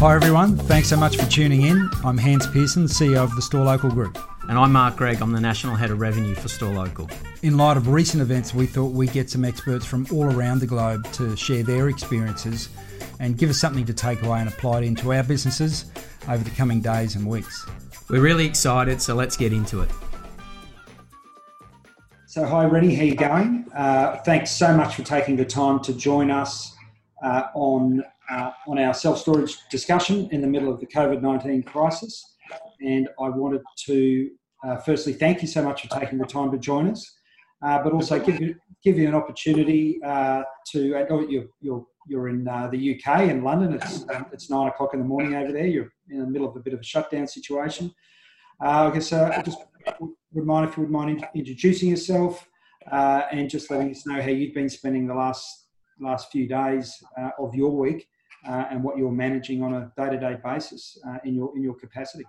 Hi everyone, thanks so much for tuning in. I'm Hans Pearson, CEO of the Store Local Group. And I'm Mark Gregg, I'm the National Head of Revenue for Store Local. In light of recent events, we thought we'd get some experts from all around the globe to share their experiences and give us something to take away and apply it into our businesses over the coming days and weeks. We're really excited, so let's get into it. So, hi Rennie, how you going? Uh, thanks so much for taking the time to join us uh, on uh, on our self storage discussion in the middle of the COVID 19 crisis. And I wanted to uh, firstly thank you so much for taking the time to join us, uh, but also give you, give you an opportunity uh, to. Oh, you're, you're, you're in uh, the UK in London, it's, um, it's nine o'clock in the morning over there, you're in the middle of a bit of a shutdown situation. Uh, I guess I just would mind if you would mind introducing yourself and just letting us know how you've been spending the last last few days of your week uh, and what you're managing on a day-to-day basis uh, in your in your capacity.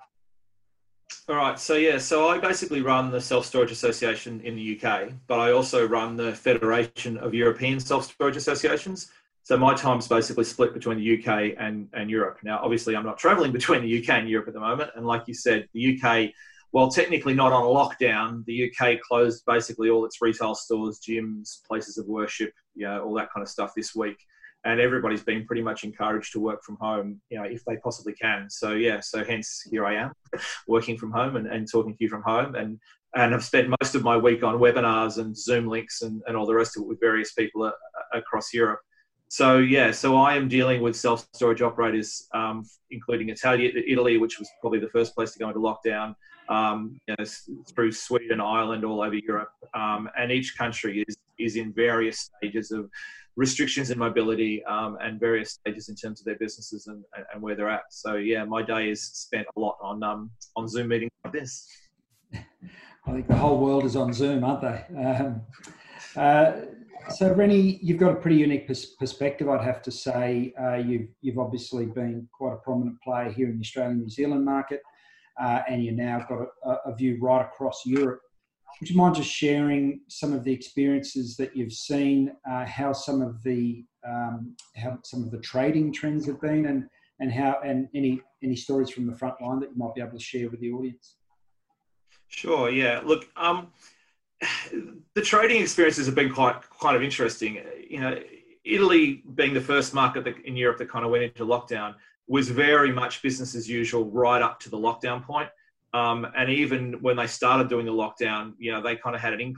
All right. So yeah. So I basically run the Self Storage Association in the UK, but I also run the Federation of European Self Storage Associations. So my time's basically split between the UK and, and Europe. Now, obviously, I'm not traveling between the UK and Europe at the moment. And like you said, the UK, while technically not on lockdown, the UK closed basically all its retail stores, gyms, places of worship, you know, all that kind of stuff this week and everybody's been pretty much encouraged to work from home, you know, if they possibly can. So yeah, so hence here I am, working from home and, and talking to you from home, and and I've spent most of my week on webinars and Zoom links and, and all the rest of it with various people across Europe. So yeah, so I am dealing with self storage operators, um, including Italy, Italy, which was probably the first place to go into lockdown. Um, you know, through Sweden, Ireland, all over Europe, um, and each country is is in various stages of restrictions in mobility um, and various stages in terms of their businesses and, and, where they're at. So yeah, my day is spent a lot on um, on Zoom meetings like this. I think the whole world is on Zoom, aren't they? Um, uh, so Rennie, you've got a pretty unique pers- perspective, I'd have to say. Uh, you've you've obviously been quite a prominent player here in the Australian New Zealand market, uh, and you now got a, a view right across Europe would you mind just sharing some of the experiences that you've seen, uh, how some of the um, how some of the trading trends have been, and and how and any any stories from the front line that you might be able to share with the audience? Sure. Yeah. Look, um, the trading experiences have been quite quite of interesting. You know, Italy being the first market that, in Europe that kind of went into lockdown was very much business as usual right up to the lockdown point. Um, and even when they started doing the lockdown, you know, they kind of had an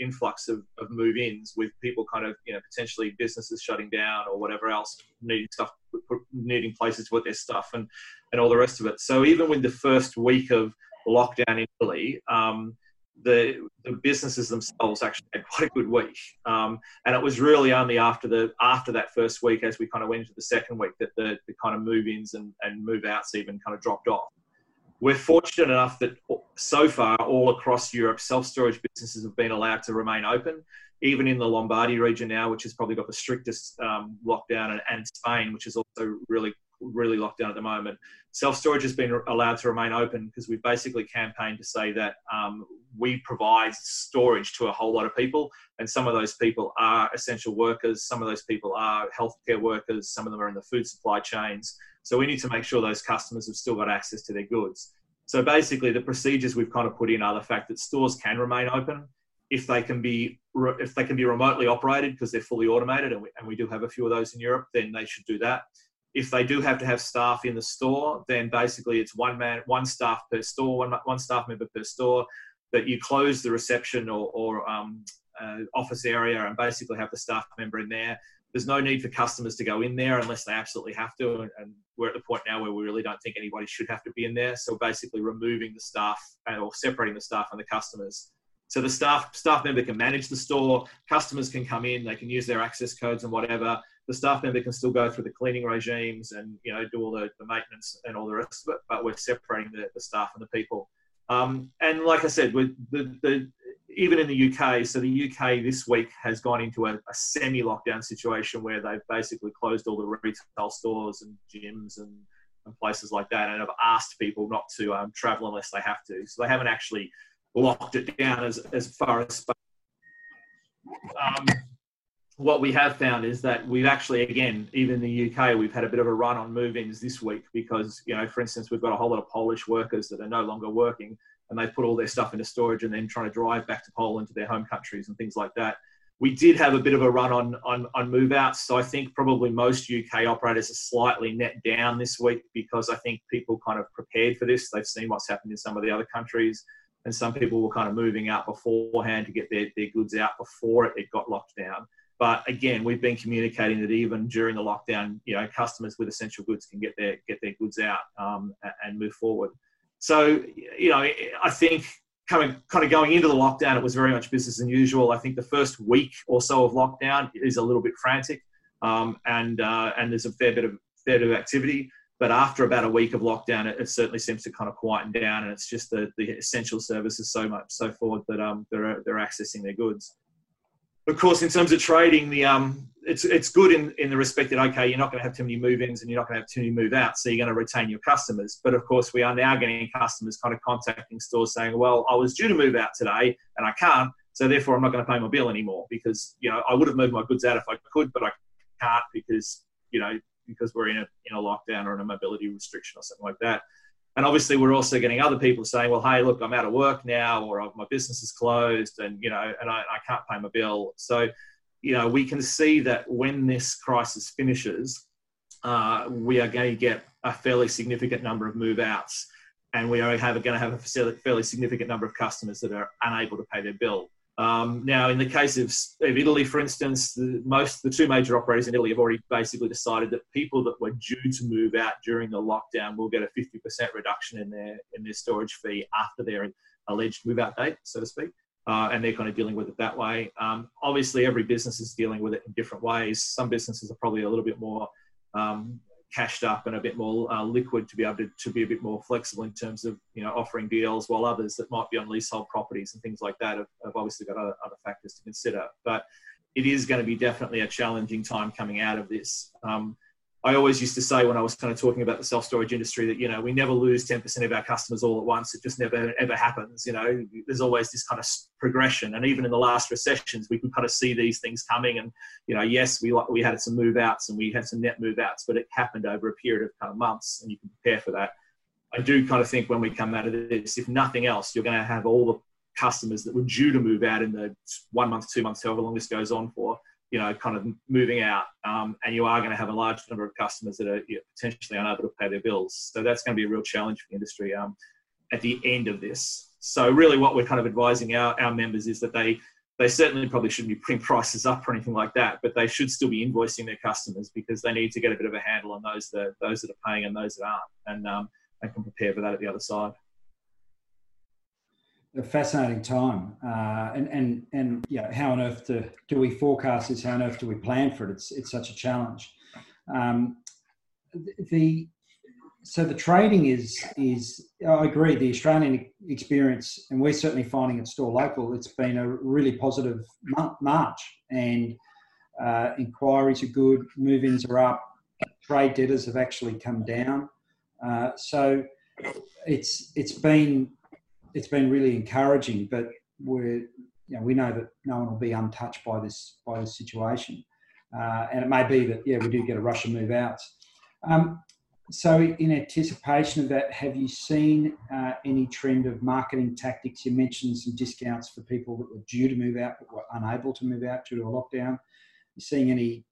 influx of, of move-ins with people kind of, you know, potentially businesses shutting down or whatever else, needing stuff, needing places to put their stuff and, and all the rest of it. So even with the first week of lockdown in Italy, um, the the businesses themselves actually had quite a good week, um, and it was really only after the after that first week, as we kind of went into the second week, that the, the kind of move-ins and, and move-outs even kind of dropped off. We're fortunate enough that so far, all across Europe, self storage businesses have been allowed to remain open. Even in the Lombardy region now, which has probably got the strictest um, lockdown, and, and Spain, which is also really really locked down at the moment. Self storage has been allowed to remain open because we've basically campaigned to say that um, we provide storage to a whole lot of people, and some of those people are essential workers, some of those people are healthcare workers, some of them are in the food supply chains. So we need to make sure those customers have still got access to their goods. So basically, the procedures we've kind of put in are the fact that stores can remain open if they can be if they can be remotely operated because they're fully automated, and we, and we do have a few of those in Europe. Then they should do that if they do have to have staff in the store, then basically it's one man, one staff per store, one, one staff member per store. That you close the reception or, or um, uh, office area and basically have the staff member in there. There's no need for customers to go in there unless they absolutely have to. And, and we're at the point now where we really don't think anybody should have to be in there. So basically, removing the staff or separating the staff and the customers. So the staff staff member can manage the store. Customers can come in. They can use their access codes and whatever the staff member can still go through the cleaning regimes and you know do all the, the maintenance and all the rest of it, but we're separating the, the staff and the people. Um, and like I said, with the, the even in the UK, so the UK this week has gone into a, a semi-lockdown situation where they've basically closed all the retail stores and gyms and and places like that, and have asked people not to um, travel unless they have to. So they haven't actually locked it down as as far as. Um, what we have found is that we've actually, again, even in the UK, we've had a bit of a run on move-ins this week because, you know, for instance, we've got a whole lot of Polish workers that are no longer working and they've put all their stuff into storage and then trying to drive back to Poland to their home countries and things like that. We did have a bit of a run on, on, on move outs. So I think probably most UK operators are slightly net down this week because I think people kind of prepared for this. They've seen what's happened in some of the other countries. And some people were kind of moving out beforehand to get their, their goods out before it got locked down. But again, we've been communicating that even during the lockdown, you know, customers with essential goods can get their get their goods out um, and move forward. So, you know, I think coming kind of going into the lockdown, it was very much business as usual. I think the first week or so of lockdown is a little bit frantic, um, and uh, and there's a fair bit of fair bit of activity. But after about a week of lockdown, it, it, certainly seems to kind of quieten down, and it's just the, the essential services so much so forth that um, they're they're accessing their goods of course, in terms of trading, the um, it's it's good in, in the respect that okay, you're not going to have too many move-ins and you're not going to have too many move-outs, so you're going to retain your customers. But of course, we are now getting customers kind of contacting stores saying, "Well, I was due to move out today and I can't, so therefore I'm not going to pay my bill anymore because you know I would have moved my goods out if I could, but I can't because you know because we're in a in a lockdown or in a mobility restriction or something like that." And obviously, we're also getting other people saying, "Well, hey, look, I'm out of work now, or my business is closed, and you know, and I, I can't pay my bill." So, you know, we can see that when this crisis finishes, uh, we are going to get a fairly significant number of move outs, and we are going to have a fairly significant number of customers that are unable to pay their bill. Um, now, in the case of, of Italy, for instance, the, most the two major operators in Italy have already basically decided that people that were due to move out during the lockdown will get a 50% reduction in their in their storage fee after their alleged move out date, so to speak. Uh, and they're kind of dealing with it that way. Um, obviously, every business is dealing with it in different ways. Some businesses are probably a little bit more um, cashed up and a bit more uh, liquid to be able to, to be a bit more flexible in terms of you know offering deals while others that might be on leasehold properties and things like that have, have obviously got other, other, factors to consider. But it is going to be definitely a challenging time coming out of this. Um, I always used to say when I was kind of talking about the self storage industry that you know we never lose ten percent of our customers all at once. It just never ever happens. You know, there's always this kind of progression, and even in the last recessions, we could kind of see these things coming. And you know, yes, we we had some move outs and we had some net move outs, but it happened over a period of kind of months, and you can prepare for that. I do kind of think when we come out of this, if nothing else, you're going to have all the customers that were due to move out in the one month, two months, however long this goes on for you know, kind of moving out, um, and you are going to have a large number of customers that are you know, potentially unable to pay their bills. So that's going to be a real challenge for the industry um, at the end of this. So really, what we're kind of advising our, our members is that they they certainly probably shouldn't be putting prices up or anything like that, but they should still be invoicing their customers because they need to get a bit of a handle on those that those that are paying and those that aren't, and um, and can prepare for that at the other side a fascinating time. Uh, and and and yeah, how on earth do, do we forecast this? How on earth do we plan for it? It's it's such a challenge. Um, the so the trading is is I agree. The Australian experience, and we're certainly finding at store local, it's been a really positive March, and uh, inquiries are good, move-ins are up, trade debtors have actually come down. Uh, so it's it's been it's been really encouraging, but we're you know, we know that no one will be untouched by this by this situation, uh, and it may be that yeah we do get a rush of move outs. Um, so, in anticipation of that, have you seen uh, any trend of marketing tactics? You mentioned some discounts for people that were due to move out but were unable to move out due to a lockdown. You seeing any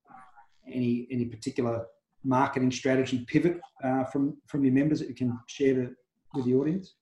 any any particular marketing strategy pivot uh, from from your members that you can share to, with the audience?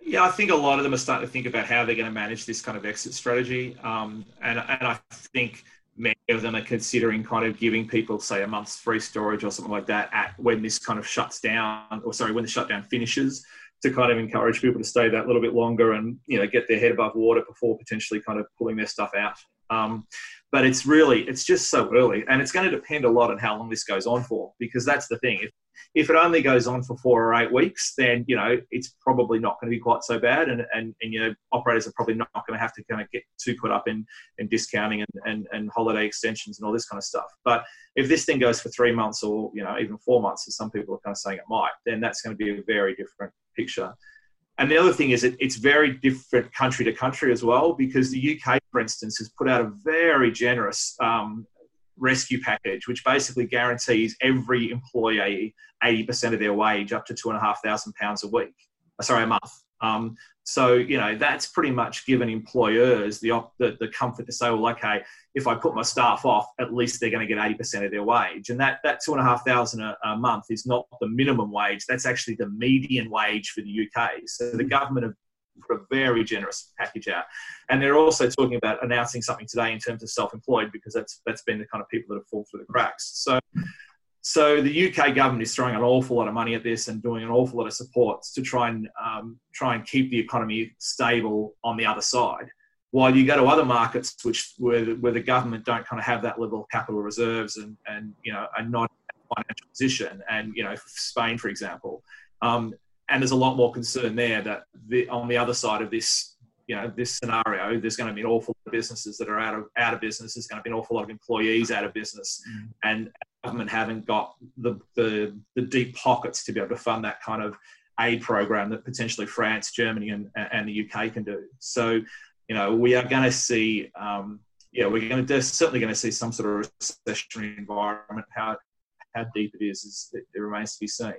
Yeah, I think a lot of them are starting to think about how they're going to manage this kind of exit strategy, um, and and I think many of them are considering kind of giving people, say, a month's free storage or something like that at when this kind of shuts down, or sorry, when the shutdown finishes, to kind of encourage people to stay that little bit longer and you know get their head above water before potentially kind of pulling their stuff out. Um, but it's really it's just so early and it's going to depend a lot on how long this goes on for because that's the thing if if it only goes on for four or eight weeks, then you know it's probably not going to be quite so bad, and and, and you know operators are probably not going to have to kind of get too caught up in, in discounting and, and, and holiday extensions and all this kind of stuff. But if this thing goes for three months or you know even four months, as some people are kind of saying it might, then that's going to be a very different picture. And the other thing is, it, it's very different country to country as well, because the UK, for instance, has put out a very generous um, rescue package, which basically guarantees every employee 80% of their wage up to two and a half thousand pounds a week, uh, sorry, a month. Um, so, you know, that's pretty much given employers the, the, the, comfort to say, well, okay, if I put my staff off, at least they're going to get 80% of their wage. And that, that two and a half thousand a, month is not the minimum wage. That's actually the median wage for the UK. So the mm-hmm. government have put a very generous package out. And they're also talking about announcing something today in terms of self-employed because that's that's been the kind of people that have fallen through the cracks. So so the UK government is throwing an awful lot of money at this and doing an awful lot of supports to try and um, try and keep the economy stable on the other side. While you go to other markets, which where the, where the government don't kind of have that level of capital reserves and and you know are not in financial position, and you know Spain, for example, um, and there's a lot more concern there that the, on the other side of this you know this scenario there's going to be an awful lot of businesses that are out of out of business there's going to be an awful lot of employees out of business mm. and government haven't got the, the the deep pockets to be able to fund that kind of aid program that potentially France Germany and, and the UK can do so you know we are going to see um, yeah we're going to certainly going to see some sort of recessionary environment how how deep it is is it, it remains to be seen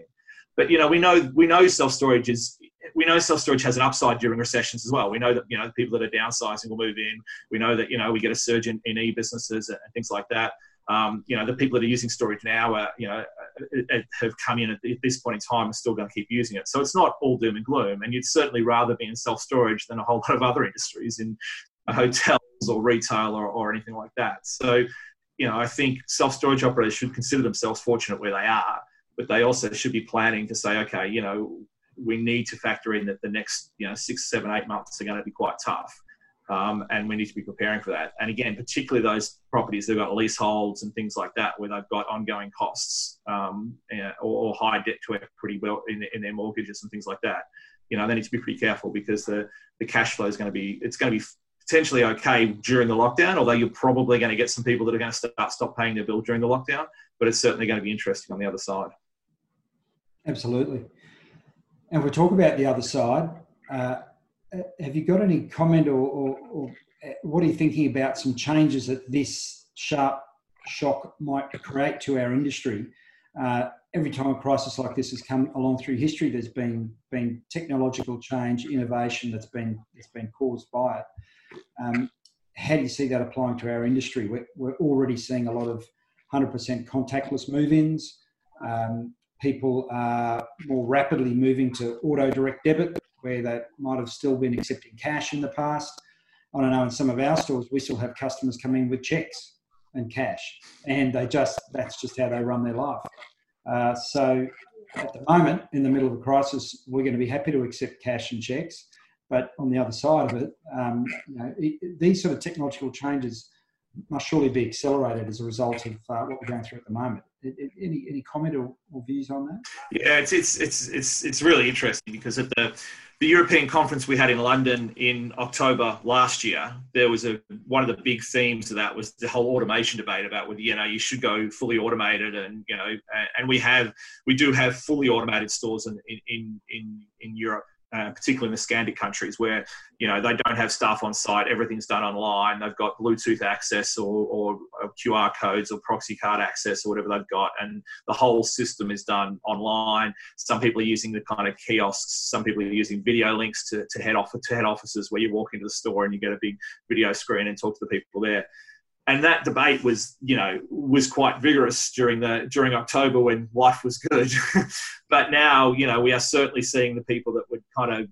but you know, we know we know self storage is we know self storage has an upside during recessions as well. We know that you know people that are downsizing will move in. We know that you know we get a surge in, in e businesses and things like that. Um, you know, the people that are using storage now are, you know, have come in at this point in time and still going to keep using it. So it's not all doom and gloom. And you'd certainly rather be in self storage than a whole lot of other industries in hotels or retail or, or anything like that. So, you know, I think self storage operators should consider themselves fortunate where they are but they also should be planning to say, okay, you know, we need to factor in that the next, you know, six, seven, eight months are going to be quite tough. Um, and we need to be preparing for that. And again, particularly those properties that have got leaseholds and things like that, where they've got ongoing costs um, or, or, high debt to equity well in, in, their mortgages and things like that. You know, they need to be pretty careful because the, the cash flow is going to be it's going to be potentially okay during the lockdown. Although you're probably going to get some people that are going to start stop paying their bill during the lockdown, but it's certainly going to be interesting on the other side. Absolutely. And we talk about the other side. Uh, have you got any comment or, or, or, uh, what are you thinking about some changes that this sharp shock might create to our industry? Uh, every time a crisis like this has come along through history, there's been been technological change, innovation that's been that's been caused by it. Um, how do you see that applying to our industry? We're, we're already seeing a lot of 100% contactless move-ins. Um, people are more rapidly moving to auto direct debit, where they might have still been accepting cash in the past. I don't know, in some of our stores, we still have customers coming with checks and cash, and they just that's just how they run their life. Uh, so at the moment, in the middle of a crisis, we're going to be happy to accept cash and checks. But on the other side of it, um, you know, it, these sort of technological changes must surely be accelerated as a result of uh, what we're going through at the moment. Any any comment or, or, views on that? Yeah, it's it's it's it's it's really interesting because at the the European conference we had in London in October last year, there was a one of the big themes of that was the whole automation debate about whether you know you should go fully automated and you know and we have we do have fully automated stores in in in in Europe uh, particularly in the Scandic countries where you know they don't have staff on site, everything's done online. They've got Bluetooth access or, or, or, QR codes or proxy card access or whatever they've got, and the whole system is done online. Some people are using the kind of kiosks. Some people are using video links to, to head off to head offices where you walk into the store and you get a big video screen and talk to the people there and that debate was you know was quite vigorous during the during October when life was good. But now you know we are certainly seeing the people that were kind of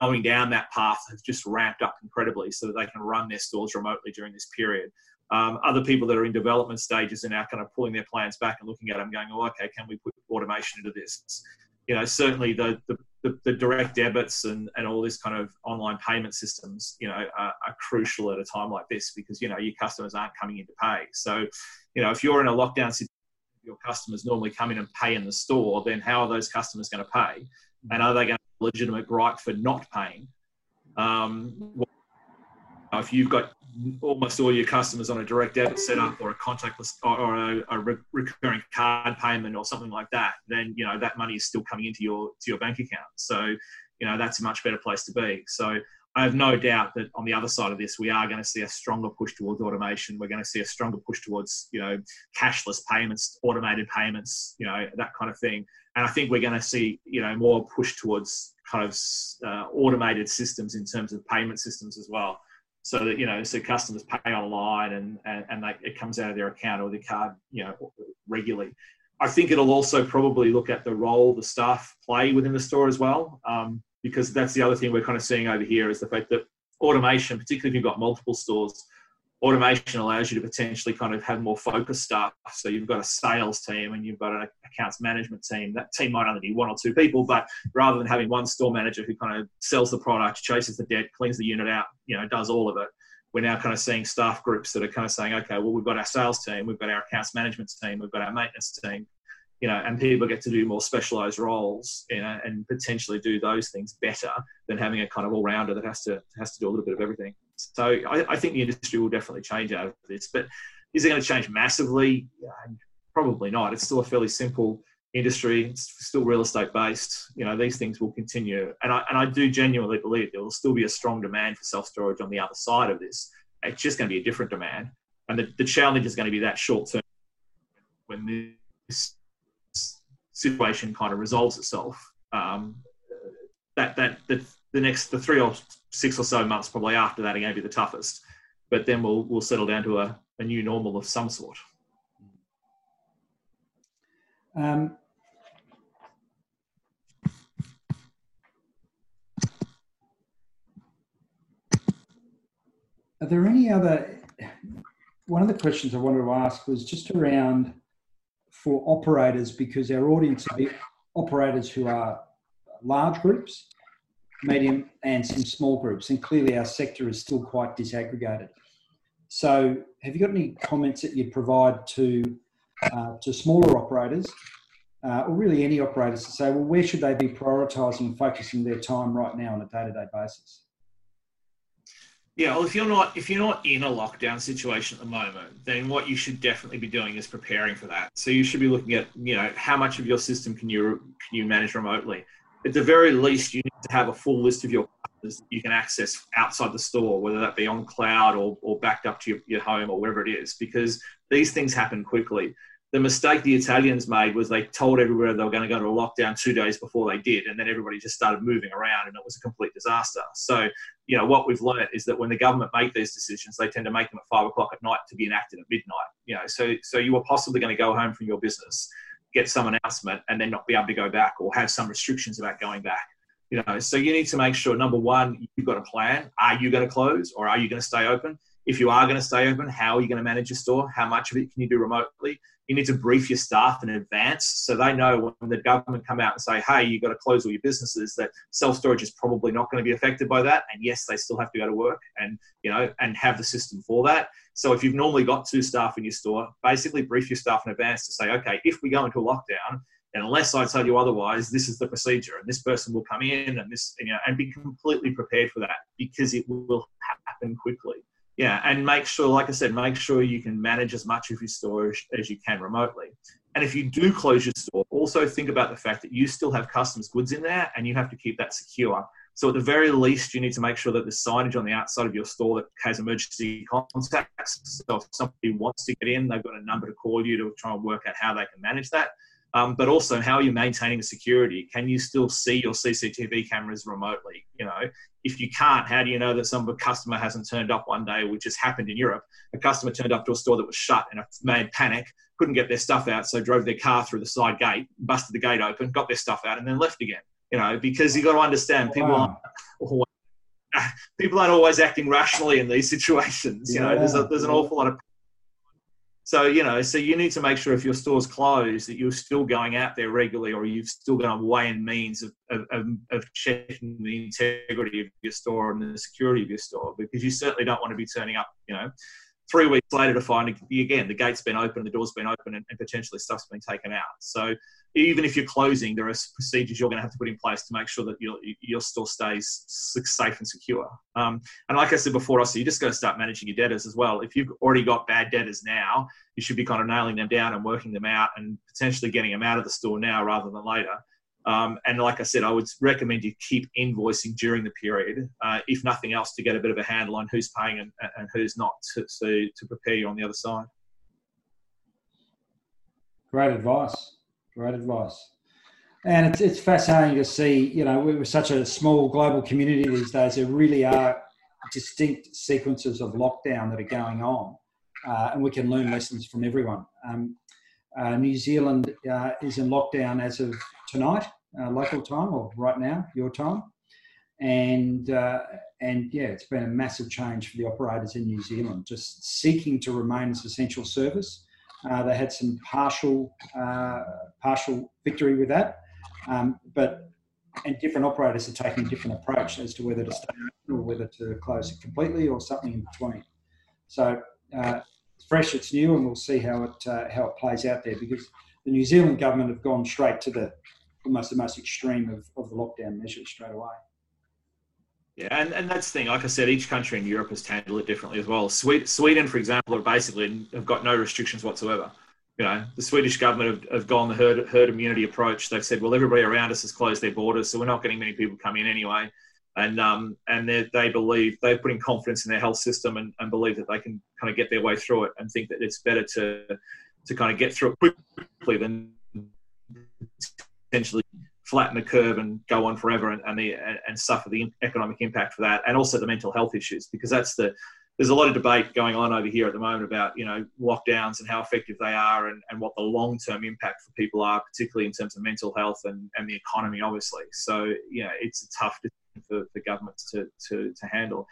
going down that path have just ramped up incredibly so that they can run their stores remotely during this period. Um, other people that are in development stages are now kind of pulling their plans back and looking at them going oh okay can we put automation into this? You know certainly the, the the, the, direct debits and, and all this kind of online payment systems, you know, are, are, crucial at a time like this because, you know, your customers aren't coming in to pay. So, you know, if you're in a lockdown situation, your customers normally come in and pay in the store, then how are those customers going to pay? And are they going to have a legitimate gripe for not paying? Um, well, if you've got almost all your customers on a direct debit setup or a contactless or a, a re- recurring card payment or something like that, then you know that money is still coming into your to your bank account. So you know that's a much better place to be. So I have no doubt that on the other side of this, we are going to see a stronger push towards automation. We're going to see a stronger push towards you know cashless payments, automated payments, you know that kind of thing. And I think we're going to see you know more push towards kind of uh, automated systems in terms of payment systems as well so that you know so customers pay online and and, and they, it comes out of their account or their card you know regularly. I think it'll also probably look at the role the staff play within the store as well um, because that's the other thing we're kind of seeing over here is the fact that automation particularly if you've got multiple stores automation allows you to potentially kind of have more focused staff. So you've got a sales team and you've got an accounts management team. That team might only be one or two people, but rather than having one store manager who kind of sells the product, chases the debt, cleans the unit out, you know, does all of it, we're now kind of seeing staff groups that are kind of saying, okay, well, we've got our sales team, we've got our accounts management team, we've got our maintenance team, you know, and people get to do more specialized roles, you know, and potentially do those things better than having a kind of all rounder that has to has to do a little bit of everything. So I, I, think the industry will definitely change out of this. But is it going to change massively? Probably not. It's still a fairly simple industry. It's still real estate based. You know, these things will continue. And I, and I do genuinely believe there will still be a strong demand for self storage on the other side of this. It's just going to be a different demand. And the, the challenge is going to be that short term when this situation kind of resolves itself. Um, that, that, that the next, the three or six or so months probably after that are going to be the toughest. But then we'll we'll settle down to a, a new normal of some sort. Um, are there any other? One of the questions I wanted to ask was just around for operators because our audience are operators who are large groups medium, and some small groups. And clearly, our sector is still quite disaggregated. So, have you got any comments that you'd provide to uh, to smaller operators, uh, or really any operators, to say, well, where should they be prioritising and focusing their time right now on a day to day basis? Yeah, well, if you're not if you're not in a lockdown situation at the moment, then what you should definitely be doing is preparing for that. So you should be looking at you know how much of your system can you can you manage remotely at the very least, you need to have a full list of your customers that you can access outside the store, whether that be on cloud or, or backed up to your, your home or wherever it is, because these things happen quickly. The mistake the Italians made was they told everywhere they were going to go to a lockdown two days before they did, and then everybody just started moving around, and it was a complete disaster. So, you know, what we've learned is that when the government make these decisions, they tend to make them at five o'clock at night to be enacted at midnight. You know, so so you were possibly going to go home from your business get some announcement and then not be able to go back or have some restrictions about going back. You know, so you need to make sure number one, you've got a plan. Are you going to close or are you going to stay open? If you are going to stay open, how are you going to manage your store? How much of it can you do remotely? You need to brief your staff in advance so they know when the government come out and say, "Hey, you've got to close all your businesses." That self storage is probably not going to be affected by that, and yes, they still have to go to work and you know and have the system for that. So if you've normally got two staff in your store, basically brief your staff in advance to say, okay, if we go into a lockdown, unless I tell you otherwise, this is the procedure, and this person will come in, and this, you know, and be completely prepared for that because it will happen quickly. Yeah, and make sure, like I said, make sure you can manage as much of your storage as you can remotely. And if you do close your store, also think about the fact that you still have customs goods in there, and you have to keep that secure. So at the very least, you need to make sure that the signage on the outside of your store that has emergency contacts. So if somebody wants to get in, they've got a number to call you to try and work out how they can manage that. Um, but also, how are you maintaining the security? Can you still see your CCTV cameras remotely? You know, if you can't, how do you know that some customer hasn't turned up one day, which has happened in Europe? A customer turned up to a store that was shut and a mad panic, couldn't get their stuff out, so drove their car through the side gate, busted the gate open, got their stuff out, and then left again you know, because you got to understand people wow. aren't people aren't always acting rationally in these situations. You yeah. know, there's a, there's an awful lot of So you know, so you need to make sure if your store's closed that you're still going out there regularly, or you've still got a way and means of, of, of, checking the integrity of your store and the security of your store, because you certainly don't want to be turning up, you know, three weeks later to find again the gate's been open, the door's been open, and, and potentially stuff's been taken out. So even if you're closing, there are procedures you're going to have to put in place to make sure that your, your store stays safe and secure. Um, and like I said before, also you just got to start managing your debtors as well. If you've already got bad debtors now, you should be kind of nailing them down and working them out and potentially getting them out of the store now rather than later. Um, and like I said, I would recommend you keep invoicing during the period, uh, if nothing else, to get a bit of a handle on who's paying and, and who's not to, to, to prepare you on the other side. Great advice. Great advice. And it's, it's fascinating to see, you know, we're such a small global community these days. There really are distinct sequences of lockdown that are going on, uh, and we can learn lessons from everyone. Um, uh, New Zealand uh, is in lockdown as of tonight, uh, local time, or right now, your time. And, uh, and yeah, it's been a massive change for the operators in New Zealand, just seeking to remain as essential service uh, they had some partial uh, partial victory with that, um, but and different operators are taking a different approach as to whether to stay open or whether to close it completely or something in between. So uh, it's fresh, it's new, and we'll see how it uh, how it plays out there because the New Zealand government have gone straight to the almost the most extreme of, of the lockdown measures straight away. Yeah, and, and that's the thing. Like I said, each country in Europe has handled it differently as well. Sweden, for example, are basically have got no restrictions whatsoever. You know, the Swedish government have, have gone the herd, herd immunity approach. They've said, well, everybody around us has closed their borders, so we're not getting many people coming in anyway. And um, and they believe they're putting confidence in their health system and, and believe that they can kind of get their way through it and think that it's better to to kind of get through it quickly than potentially flatten the curve and go on forever and, and, the, and suffer the economic impact for that and also the mental health issues because that's the there's a lot of debate going on over here at the moment about you know lockdowns and how effective they are and, and what the long-term impact for people are particularly in terms of mental health and, and the economy obviously. So know it's a tough for, for governments to, to, to handle.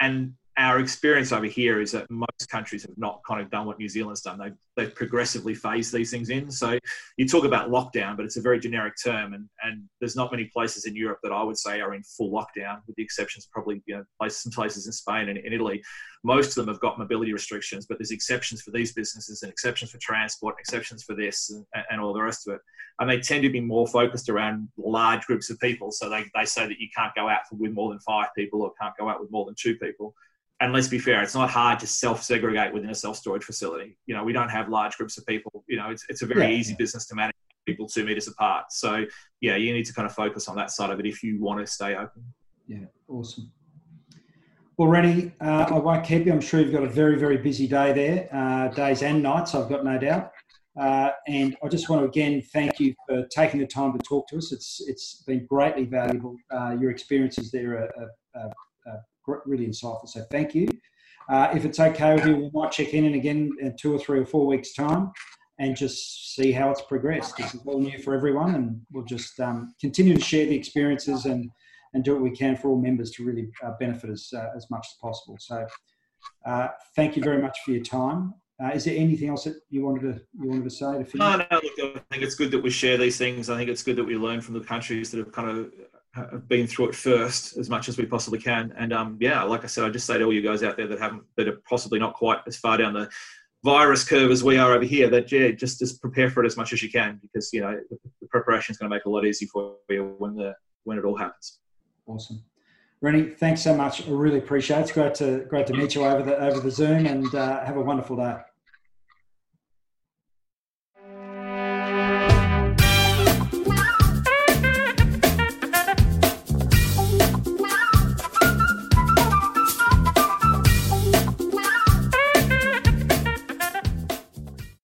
And our experience over here is that most countries have not kind of done what New Zealand's done. They've, they've progressively phased these things in. So you talk about lockdown, but it's a very generic term, and, and there's not many places in Europe that I would say are in full lockdown, with the exceptions probably you know places, some places in Spain and in Italy. Most of them have got mobility restrictions, but there's exceptions for these businesses and exceptions for transport, exceptions for this, and, and all the rest of it. And they tend to be more focused around large groups of people. So they, they say that you can't go out with more than five people or can't go out with more than two people and let's be fair, it's not hard to self-segregate within a self-storage facility. You know, we don't have large groups of people. You know, it's, it's a very yeah. easy business to manage people two meters apart. So yeah, you need to kind of focus on that side of it if you want to stay open. Yeah, awesome. Well, Rennie, uh, I won't keep you. I'm sure you've got a very, very busy day there, uh, days and nights, I've got no doubt. Uh, and I just want to again thank you for taking the time to talk to us. It's it's been greatly valuable. Uh, your experiences there are, are, are really insightful. So thank you. Uh, if it's okay with you, we might check in and again in two or three or four weeks' time and just see how it's progressed. This is all new for everyone, and we'll just um, continue to share the experiences and, and do what we can for all members to really uh, benefit us uh, as much as possible. So, uh, thank you very much for your time. Uh, is there anything else that you wanted to you wanted to say to finish? No, no. Look, I think it's good that we share these things. I think it's good that we learn from the countries that have kind of have been through it first as much as we possibly can. And um, yeah, like I said, I just say to all you guys out there that haven't, that are possibly not quite as far down the virus curve as we are over here, that yeah, just just prepare for it as much as you can because you know the, the preparation is going to make a lot easier for you when the when it all happens. Awesome. Rennie, thanks so much. I really appreciate it. It's great to great to meet you over the over the Zoom, and uh, have a wonderful day.